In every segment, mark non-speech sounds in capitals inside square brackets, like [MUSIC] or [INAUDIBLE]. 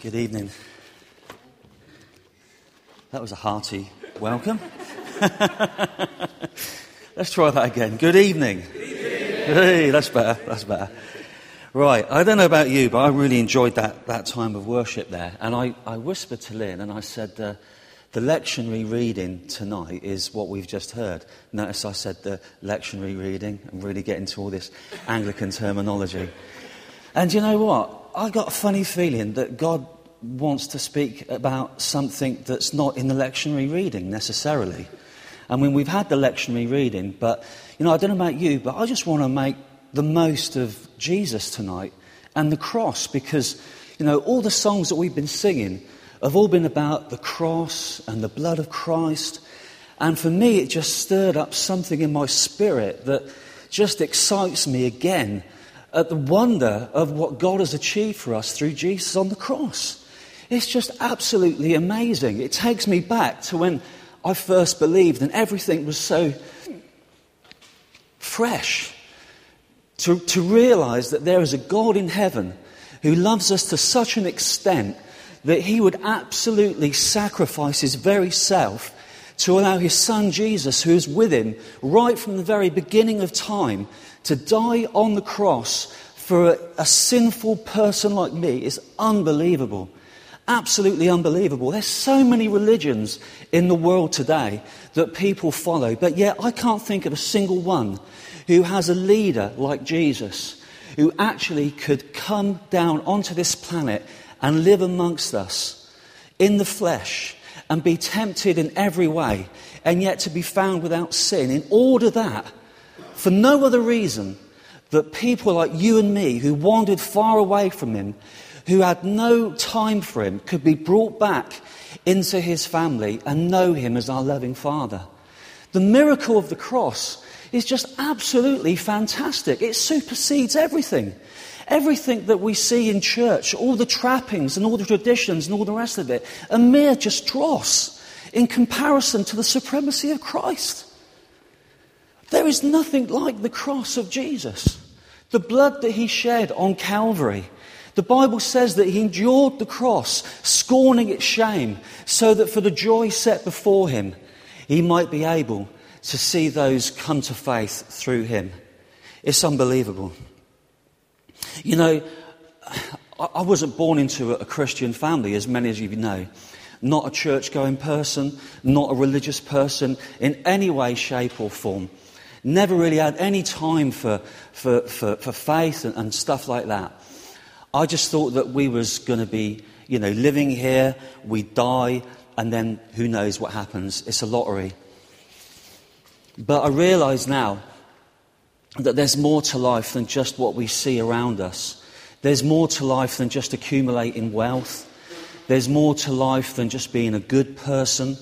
Good evening. That was a hearty welcome. [LAUGHS] Let's try that again. Good evening. Hey, that's better. That's better. Right, I don't know about you, but I really enjoyed that, that time of worship there. And I, I whispered to Lynn and I said, uh, the lectionary reading tonight is what we've just heard. Notice I said the lectionary reading. I'm really getting to all this Anglican terminology. And you know what? I got a funny feeling that God wants to speak about something that's not in the lectionary reading necessarily. I mean, we've had the lectionary reading, but, you know, I don't know about you, but I just want to make the most of Jesus tonight and the cross because, you know, all the songs that we've been singing have all been about the cross and the blood of Christ. And for me, it just stirred up something in my spirit that just excites me again at the wonder of what God has achieved for us through Jesus on the cross. It's just absolutely amazing. It takes me back to when I first believed and everything was so fresh. To, to realize that there is a God in heaven who loves us to such an extent that he would absolutely sacrifice his very self to allow his son Jesus, who is with him right from the very beginning of time, to die on the cross for a, a, sinful person like me is unbelievable. Absolutely unbelievable. There's so many religions in the world today that people follow, but yet I can't think of a single one who has a leader like Jesus, who actually could come down onto this planet and live amongst us in the flesh and be tempted in every way and yet to be found without sin in order that for no other reason that people like you and me who wandered far away from him, who had no time for him, could be brought back into his family and know him as our loving Father. The miracle of the cross is just absolutely fantastic. It supersedes everything. Everything that we see in church, all the trappings and all the traditions and all the rest of it, a mere just dross in comparison to the supremacy of Christ. There is nothing like the cross of Jesus. The blood that he shed on Calvary. The Bible says that he endured the cross, scorning its shame, so that for the joy set before him, he might be able to see those come to faith through him. It's unbelievable. You know, I wasn't born into a Christian family, as many of you know. Not a church going person, not a religious person in any way, shape, or form. Never really had any time for, for, for, for faith and, and stuff like that. I just thought that we was going to be, you know, living here, we die, and then who knows what happens. It's a lottery. But I realise now that there's more to life than just what we see around us. There's more to life than just accumulating wealth. There's more to life than just being a good person.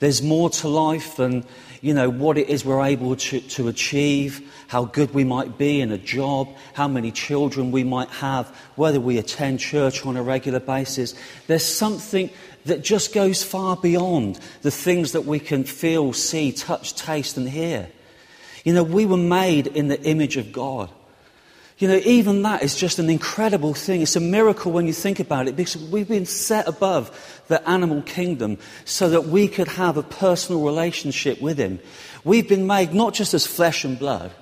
There's more to life than you know, what it is we're able to, to achieve, how good we might be in a job, how many children we might have, whether we attend church on a regular basis. There's something that just goes far beyond the things that we can feel, see, touch, taste, and hear. You know, we were made in the image of God. You know, even that is just an incredible thing. It's a miracle when you think about it because we've been set above the animal kingdom so that we could have a personal relationship with Him. We've been made not just as flesh and blood,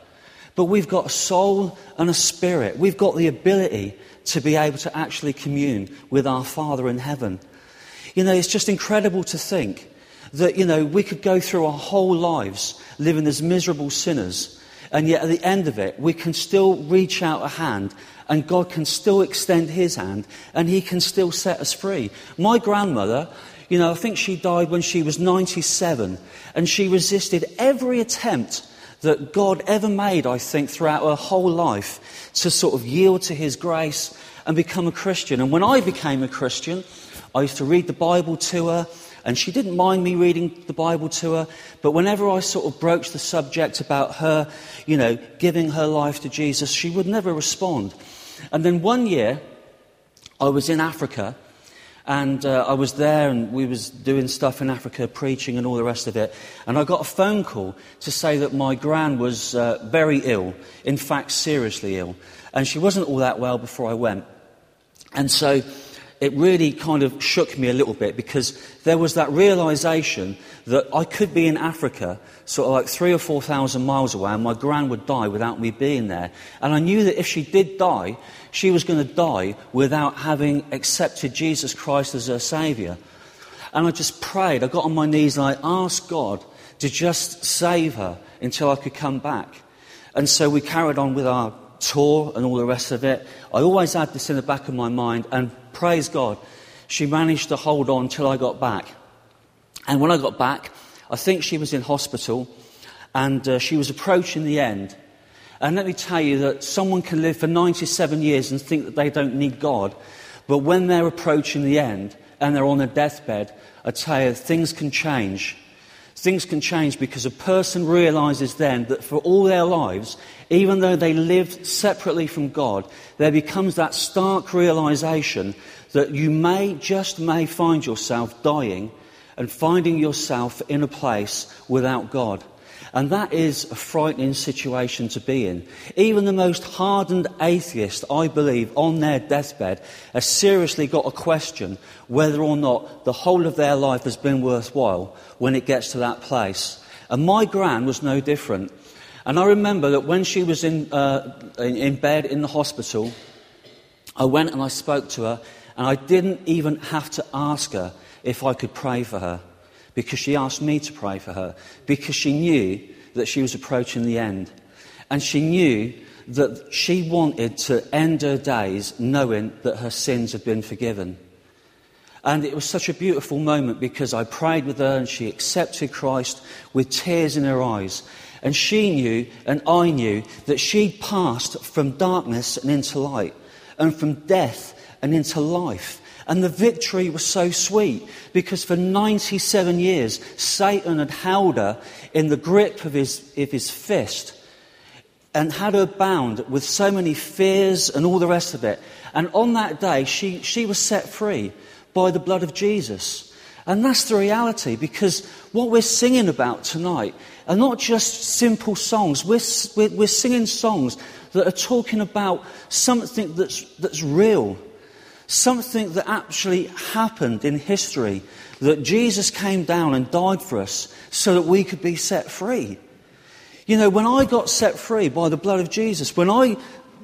but we've got a soul and a spirit. We've got the ability to be able to actually commune with our Father in heaven. You know, it's just incredible to think that, you know, we could go through our whole lives living as miserable sinners and yet at the end of it, we can still reach out a hand and God can still extend his hand and he can still set us free. My grandmother, you know, I think she died when she was 97 and she resisted every attempt that God ever made, I think, throughout her whole life to sort of yield to his grace and become a Christian. And when I became a Christian, I used to read the Bible to her. And she didn't mind me reading the Bible to her, but whenever I sort of broached the subject about her, you know, giving her life to Jesus, she would never respond. And then one year, I was in Africa, and uh, I was there, and we was doing stuff in Africa, preaching and all the rest of it. And I got a phone call to say that my gran was uh, very ill, in fact, seriously ill. And she wasn't all that well before I went. And so it really kind of shook me a little bit because there was that realization that I could be in Africa, sort of like three or four thousand miles away, and my gran would die without me being there. And I knew that if she did die, she was going to die without having accepted Jesus Christ as her Saviour. And I just prayed. I got on my knees and I asked God to just save her until I could come back. And so we carried on with our tour and all the rest of it. I always had this in the back of my mind, and praise God, she managed to hold on till I got back. And when I got back, I think she was in hospital and uh, she was approaching the end. And let me tell you that someone can live for 97 years and think that they don't need God, but when they're approaching the end and they're on their deathbed, I tell you, things can change. Things can change because a person realizes then that for all their lives, even though they lived separately from God, there becomes that stark realization that you may, just may find yourself dying and finding yourself in a place without God. And that is a frightening situation to be in. Even the most hardened atheist, I believe, on their deathbed, has seriously got a question whether or not the whole of their life has been worthwhile when it gets to that place. And my gran was no different. And I remember that when she was in, uh, in, in bed in the hospital, I went and I spoke to her, and I didn't even have to ask her if I could pray for her because she asked me to pray for her because she knew that she was approaching the end. And she knew that she wanted to end her days knowing that her sins had been forgiven. And it was such a beautiful moment because I prayed with her and she accepted Christ with tears in her eyes. And she knew and I knew that she'd passed from darkness and into light and from death and into life. And the victory was so sweet because for 97 years, Satan had held her in the grip of his, of his fist and had her bound with so many fears and all the rest of it. And on that day, she, she was set free by the blood of Jesus. And that's the reality because what we're singing about tonight are not just simple songs. We're, we're, we're singing songs that are talking about something that's, that's real something that actually happened in history that Jesus came down and died for us so that we could be set free. You know, when I got set free by the blood of Jesus, when I,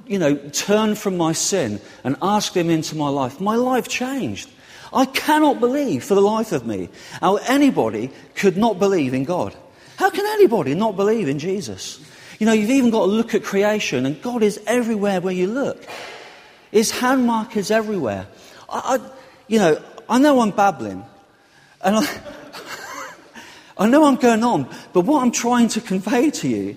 you know, turned from my sin and asked Him into my life, my life changed. I cannot believe for the life of me how anybody could not believe in God. How can anybody not believe in Jesus? You know, you've even got to look at creation, and God is everywhere where you look. His hand markers everywhere. I, I, you know, I know I'm babbling, and I, [LAUGHS] I know I'm going on, but what I'm trying to convey to you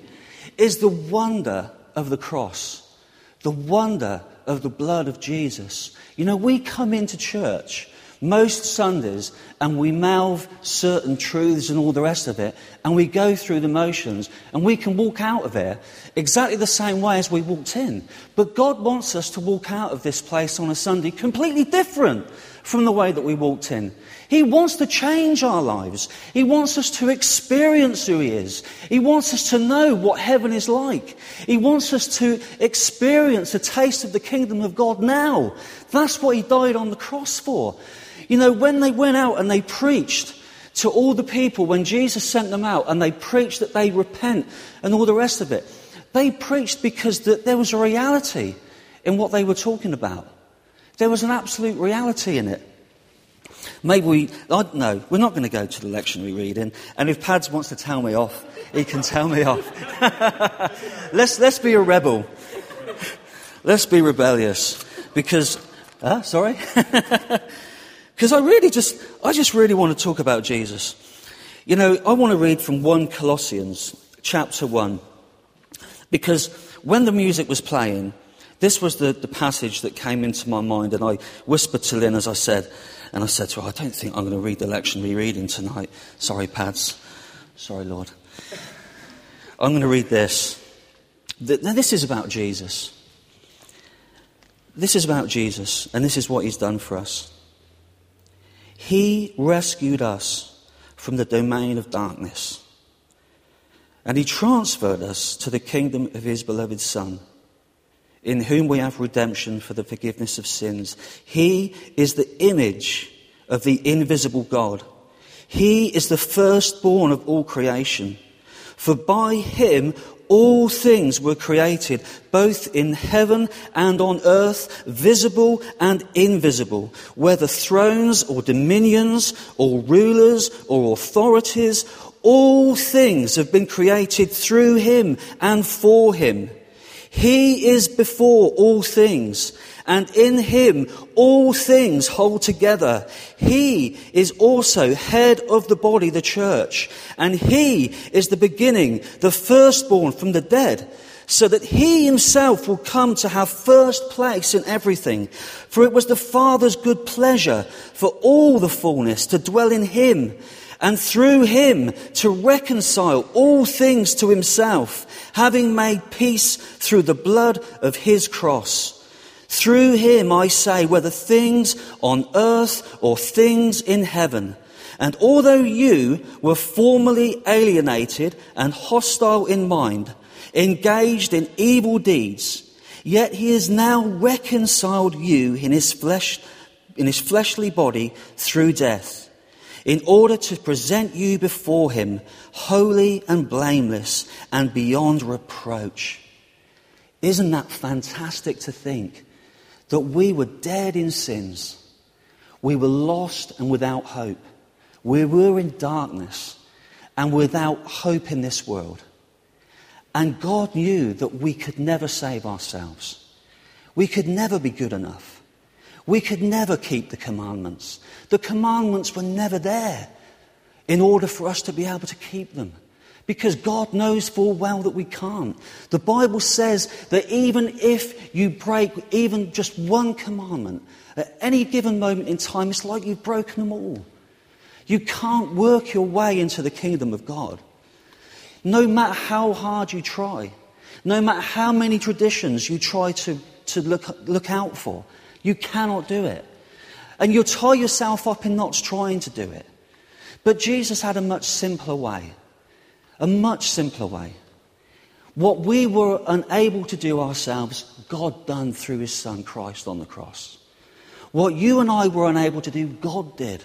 is the wonder of the cross, the wonder of the blood of Jesus. You know, we come into church most Sundays and we mouth certain truths and all the rest of it, and we go through the motions, and we can walk out of there exactly the same way as we walked in. But God wants us to walk out of this place on a Sunday completely different from the way that we walked in. He wants to change our lives. He wants us to experience who He is. He wants us to know what heaven is like. He wants us to experience a taste of the kingdom of God now. That's what He died on the cross for. You know, when they went out and they preached to all the people, when Jesus sent them out and they preached that they repent and all the rest of it, they preached because there was a reality in what they were talking about. There was an absolute reality in it. Maybe we, I don't we're not going to go to the lectionary reading. And if Pads wants to tell me off, he can tell me off. [LAUGHS] let's, let's be a rebel. Let's be rebellious. Because, uh, sorry? [LAUGHS] Because I really just, I just really want to talk about Jesus. You know, I want to read from 1 Colossians chapter 1. Because when the music was playing, this was the, the passage that came into my mind, and I whispered to Lynn as I said, and I said to her, I don't think I'm going to read the lectionary reading tonight. Sorry, Pads. Sorry, Lord. I'm going to read this. Now, this is about Jesus. This is about Jesus, and this is what he's done for us. He rescued us from the domain of darkness. And he transferred us to the kingdom of his beloved Son, in whom we have redemption for the forgiveness of sins. He is the image of the invisible God. He is the firstborn of all creation. For by him all things were created, both in heaven and on earth, visible and invisible, whether thrones or dominions or rulers or authorities, all things have been created through him and for him. He is before all things, and in him all things hold together. He is also head of the body, the church, and he is the beginning, the firstborn from the dead, so that he himself will come to have first place in everything. For it was the Father's good pleasure for all the fullness to dwell in him and through him to reconcile all things to himself, having made peace through the blood of his cross. Through him, I say, whether things on earth or things in heaven. And although you were formerly alienated and hostile in mind, engaged in evil deeds, yet he has now reconciled you in his flesh, in his fleshly body through death in order to present you before him holy and blameless and beyond reproach. Isn't that fantastic to think that we were dead in sins? We were lost and without hope. We were in darkness and without hope in this world. And God knew that we could never save ourselves. We could never be good enough. We could never keep the commandments. The commandments were never there in order for us to be able to keep them. Because God knows full well that we can't. The Bible says that even if you break even just one commandment, at any given moment in time, it's like you've broken them all. You can't work your way into the kingdom of God. No matter how hard you try, no matter how many traditions you try to, to look, look out for, you cannot do it. And you'll tie yourself up in knots trying to do it. But Jesus had a much simpler way. A much simpler way. What we were unable to do ourselves, God done through his son Christ on the cross. What you and I were unable to do, God did.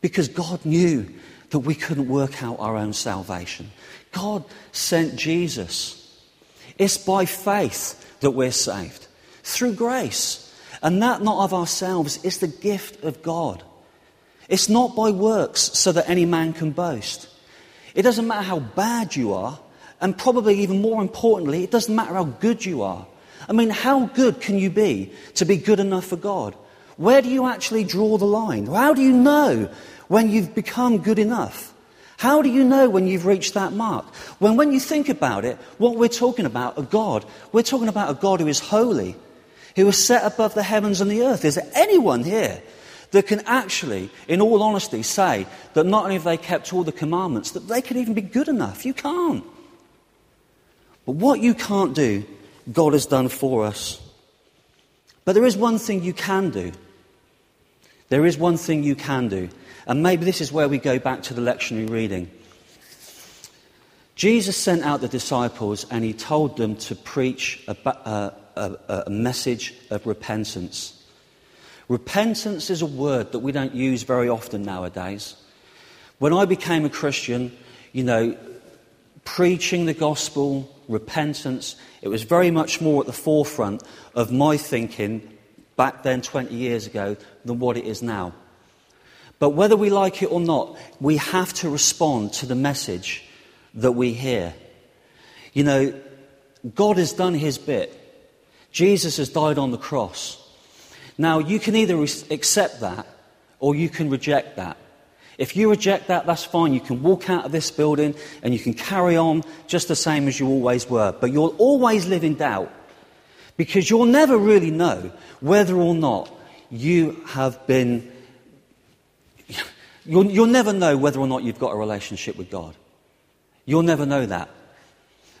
Because God knew that we couldn't work out our own salvation. God sent Jesus. It's by faith that we're saved. Through grace. And that not of ourselves is the gift of God. It's not by works so that any man can boast. It doesn't matter how bad you are, and probably even more importantly, it doesn't matter how good you are. I mean, how good can you be to be good enough for God? Where do you actually draw the line? How do you know when you've become good enough? How do you know when you've reached that mark? When, when you think about it, what we're talking about, a God, we're talking about a God who is holy, who was set above the heavens and the earth. Is there anyone here that can actually, in all honesty, say that not only have they kept all the commandments, that they could even be good enough? You can't. But what you can't do, God has done for us. But there is one thing you can do. There is one thing you can do. And maybe this is where we go back to the lectionary reading. Jesus sent out the disciples and he told them to preach about, uh, a, a message of repentance. Repentance is a word that we don't use very often nowadays. When I became a Christian, you know, preaching the gospel, repentance, it was very much more at the forefront of my thinking back then 20 years ago than what it is now. But whether we like it or not, we have to respond to the message that we hear. You know, God has done his bit. Jesus has died on the cross. Now, you can either accept that or you can reject that. If you reject that, that's fine. You can walk out of this building and you can carry on just the same as you always were. But you'll always live in doubt because you'll never really know whether or not you have been. You'll, you'll never know whether or not you've got a relationship with God. You'll never know that.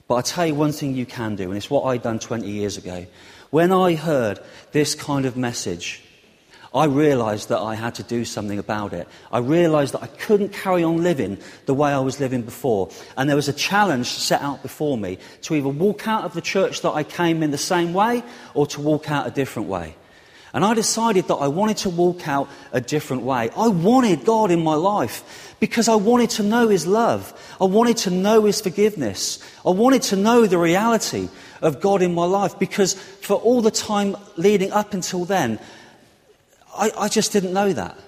But I tell you one thing you can do, and it's what I'd done 20 years ago. When I heard this kind of message, I realized that I had to do something about it. I realized that I couldn't carry on living the way I was living before. And there was a challenge set out before me to either walk out of the church that I came in the same way or to walk out a different way. And I decided that I wanted to walk out a different way. I wanted God in my life because I wanted to know His love. I wanted to know His forgiveness. I wanted to know the reality of God in my life because for all the time leading up until then, I, I just didn't know that.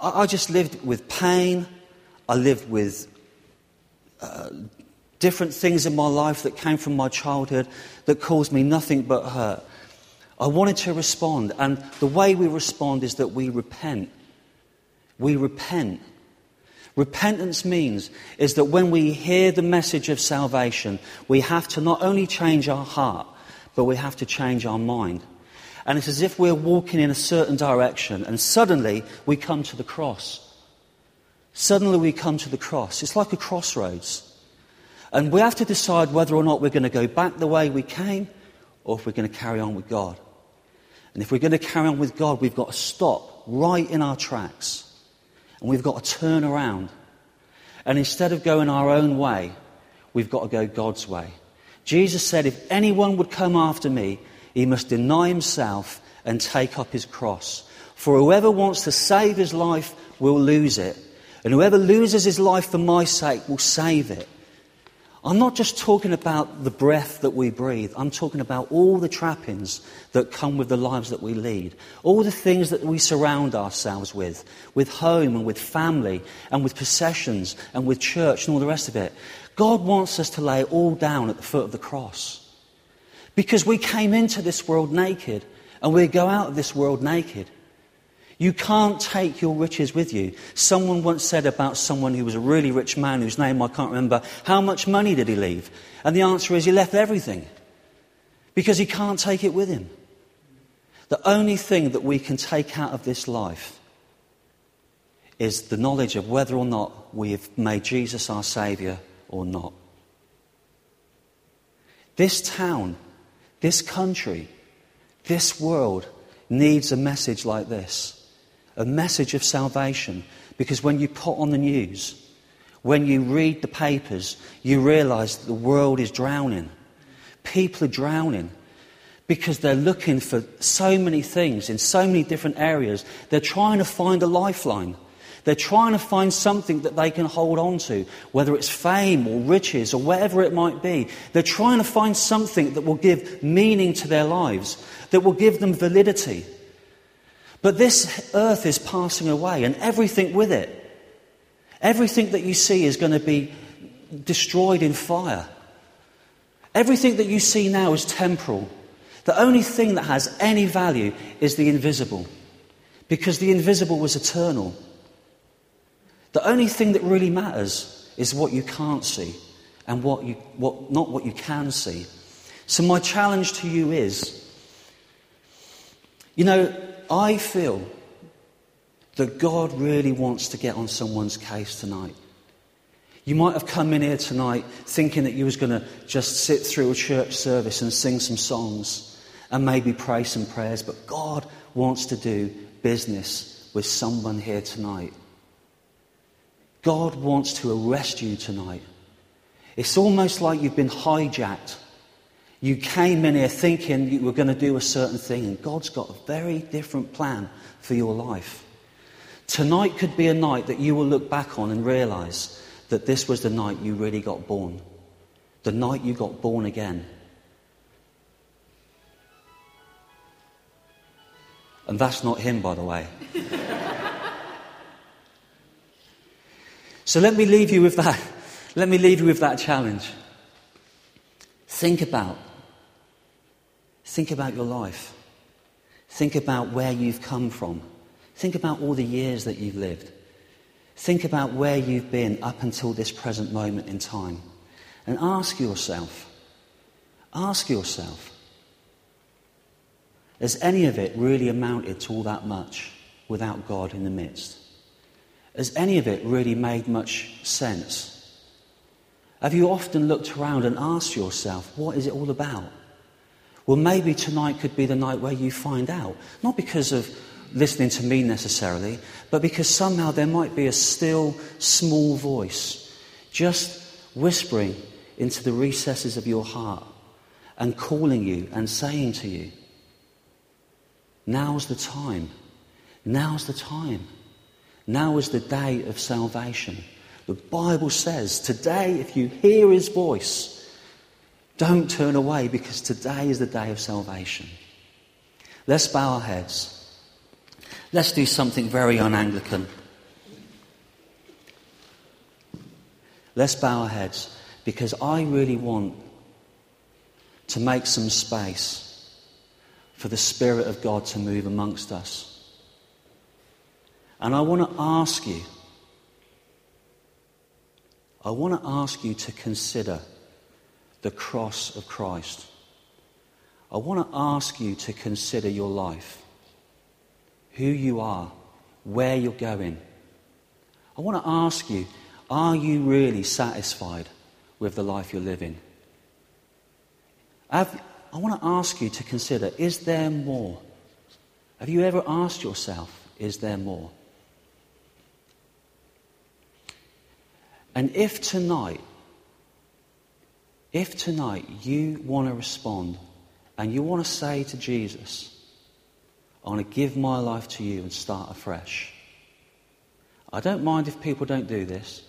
I, I, just lived with pain. I lived with uh, different things in my life that came from my childhood that caused me nothing but hurt. I wanted to respond, and the way we respond is that we repent. We repent. Repentance means is that when we hear the message of salvation, we have to not only change our heart, but we have to change our mind. And it's as if we're walking in a certain direction, and suddenly we come to the cross. Suddenly we come to the cross. It's like a crossroads. And we have to decide whether or not we're going to go back the way we came or if we're going to carry on with God. And if we're going to carry on with God, we've got to stop right in our tracks. And we've got to turn around. And instead of going our own way, we've got to go God's way. Jesus said, If anyone would come after me, he must deny himself and take up his cross. For whoever wants to save his life will lose it. And whoever loses his life for my sake will save it. I'm not just talking about the breath that we breathe. I'm talking about all the trappings that come with the lives that we lead. All the things that we surround ourselves with, with home and with family and with possessions and with church and all the rest of it. God wants us to lay all down at the foot of the cross. Because we came into this world naked and we go out of this world naked. You can't take your riches with you. Someone once said about someone who was a really rich man whose name I can't remember, how much money did he leave? And the answer is he left everything because he can't take it with him. The only thing that we can take out of this life is the knowledge of whether or not we have made Jesus our Saviour or not. This town, this country, this world needs a message like this a message of salvation. Because when you put on the news, when you read the papers, you realize that the world is drowning. People are drowning because they're looking for so many things in so many different areas. They're trying to find a lifeline. They're trying to find something that they can hold on to, whether it's fame or riches or whatever it might be. They're trying to find something that will give meaning to their lives, that will give them validity. But this earth is passing away and everything with it. Everything that you see is going to be destroyed in fire. Everything that you see now is temporal. The only thing that has any value is the invisible, because the invisible was eternal. The only thing that really matters is what you can't see and what you, what, not what you can see. So, my challenge to you is you know, I feel that God really wants to get on someone's case tonight. You might have come in here tonight thinking that you was going to just sit through a church service and sing some songs and maybe pray some prayers, but God wants to do business with someone here tonight. God wants to arrest you tonight. It's almost like you've been hijacked you came in here thinking you were going to do a certain thing, and God's got a very different plan for your life. Tonight could be a night that you will look back on and realize that this was the night you really got born, the night you got born again. And that's not him, by the way. [LAUGHS] so let me leave you with that. Let me leave you with that challenge. Think about Think about your life. Think about where you've come from. Think about all the years that you've lived. Think about where you've been up until this present moment in time. And ask yourself, ask yourself, has any of it really amounted to all that much without God in the midst? Has any of it really made much sense? Have you often looked around and asked yourself, what is it all about? Well, maybe tonight could be the night where you find out. Not because of listening to me necessarily, but because somehow there might be a still, small voice just whispering into the recesses of your heart and calling you and saying to you, Now's the time. Now's the time. Now is the day of salvation. The Bible says, Today, if you hear his voice, don't turn away because today is the day of salvation. Let's bow our heads. Let's do something very un Anglican. Let's bow our heads because I really want to make some space for the Spirit of God to move amongst us. And I want to ask you, I want to ask you to consider the cross of Christ. I want to ask you to consider your life, who you are, where you're going. I want to ask you, are you really satisfied with the life you're living? Have, I want to ask you to consider is there more? Have you ever asked yourself, is there more? And if tonight, if tonight you want to respond and you want to say to Jesus, I want to give my life to you and start afresh. I don't mind if people don't do this,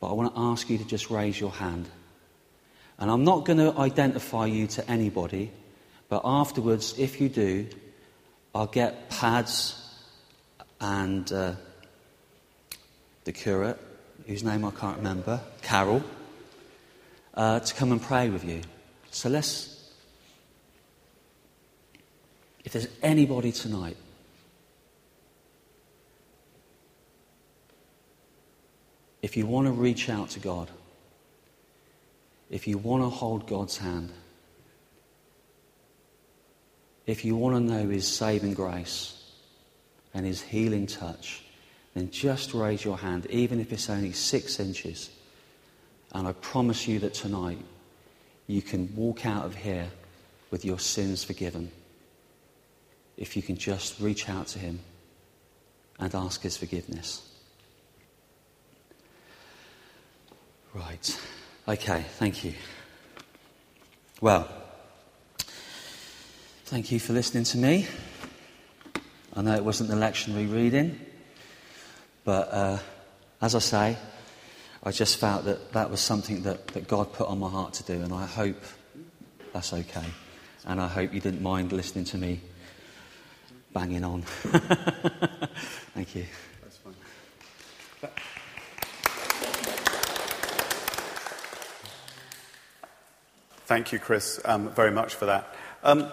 but I want to ask you to just raise your hand. And I'm not going to identify you to anybody, but afterwards, if you do, I'll get pads and uh, the curate whose name I can't remember, Carol, uh, to come and pray with you. So let's, if there's anybody tonight if you want to reach out to God, if you want to hold God's hand, if you want to know His saving grace and His healing touch, then just raise your hand, even if it's only six inches. And I promise you that tonight you can walk out of here with your sins forgiven. If you can just reach out to Him and ask His forgiveness. Right. Okay, thank you. Well, thank you for listening to me. I know it wasn't the lectionary reading. But uh, as I say, I just felt that that was something that, that God put on my heart to do, and I hope that's okay. And I hope you didn't mind listening to me banging on. [LAUGHS] Thank you. That's fine. Thank you, Chris, um, very much for that. Um,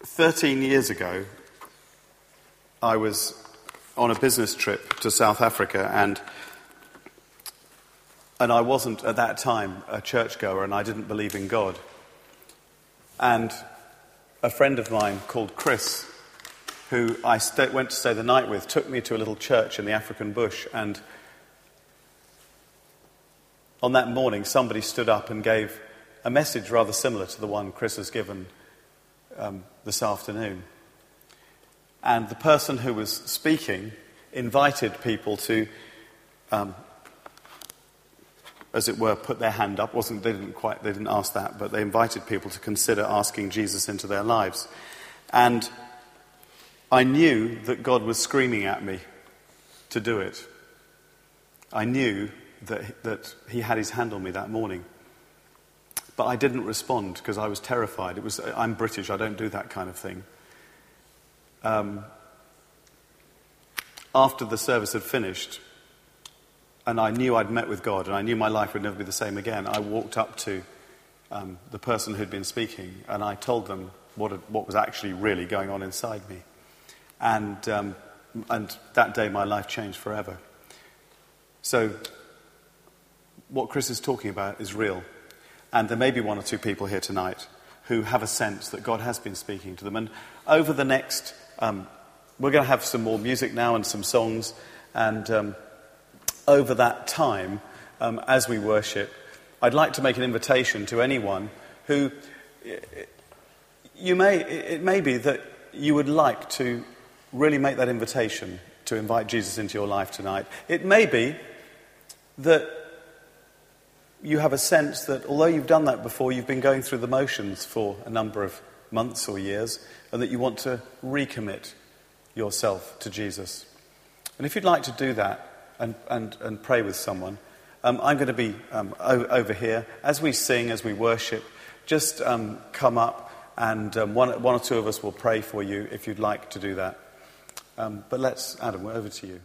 13 years ago, I was on a business trip to South Africa, and and I wasn't at that time a churchgoer, and I didn't believe in God. And a friend of mine called Chris, who I st- went to stay the night with, took me to a little church in the African bush, and on that morning, somebody stood up and gave a message rather similar to the one Chris has given um, this afternoon. And the person who was speaking invited people to, um, as it were, put their hand up. Wasn't, they, didn't quite, they didn't ask that, but they invited people to consider asking Jesus into their lives. And I knew that God was screaming at me to do it. I knew that, that He had His hand on me that morning. But I didn't respond because I was terrified. It was, I'm British, I don't do that kind of thing um, after the service had finished, and I knew I'd met with God, and I knew my life would never be the same again, I walked up to um, the person who'd been speaking, and I told them what, had, what was actually really going on inside me. And, um, and that day, my life changed forever. So, what Chris is talking about is real. And there may be one or two people here tonight who have a sense that God has been speaking to them. And over the next um, we're going to have some more music now and some songs. And um, over that time, um, as we worship, I'd like to make an invitation to anyone who you may, it may be that you would like to really make that invitation to invite Jesus into your life tonight. It may be that you have a sense that although you've done that before, you've been going through the motions for a number of months or years, and that you want to recommit yourself to Jesus. And if you'd like to do that and, and, and pray with someone, um, I'm going to be um, o- over here. As we sing, as we worship, just um, come up and um, one, one or two of us will pray for you if you'd like to do that. Um, but let's, Adam, we're over to you.